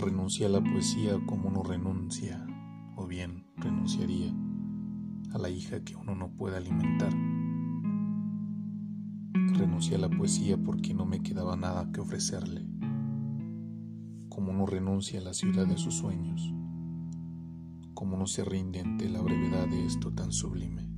Renuncié a la poesía como uno renuncia, o bien renunciaría, a la hija que uno no puede alimentar. Renuncié a la poesía porque no me quedaba nada que ofrecerle, como uno renuncia a la ciudad de sus sueños, como uno se rinde ante la brevedad de esto tan sublime.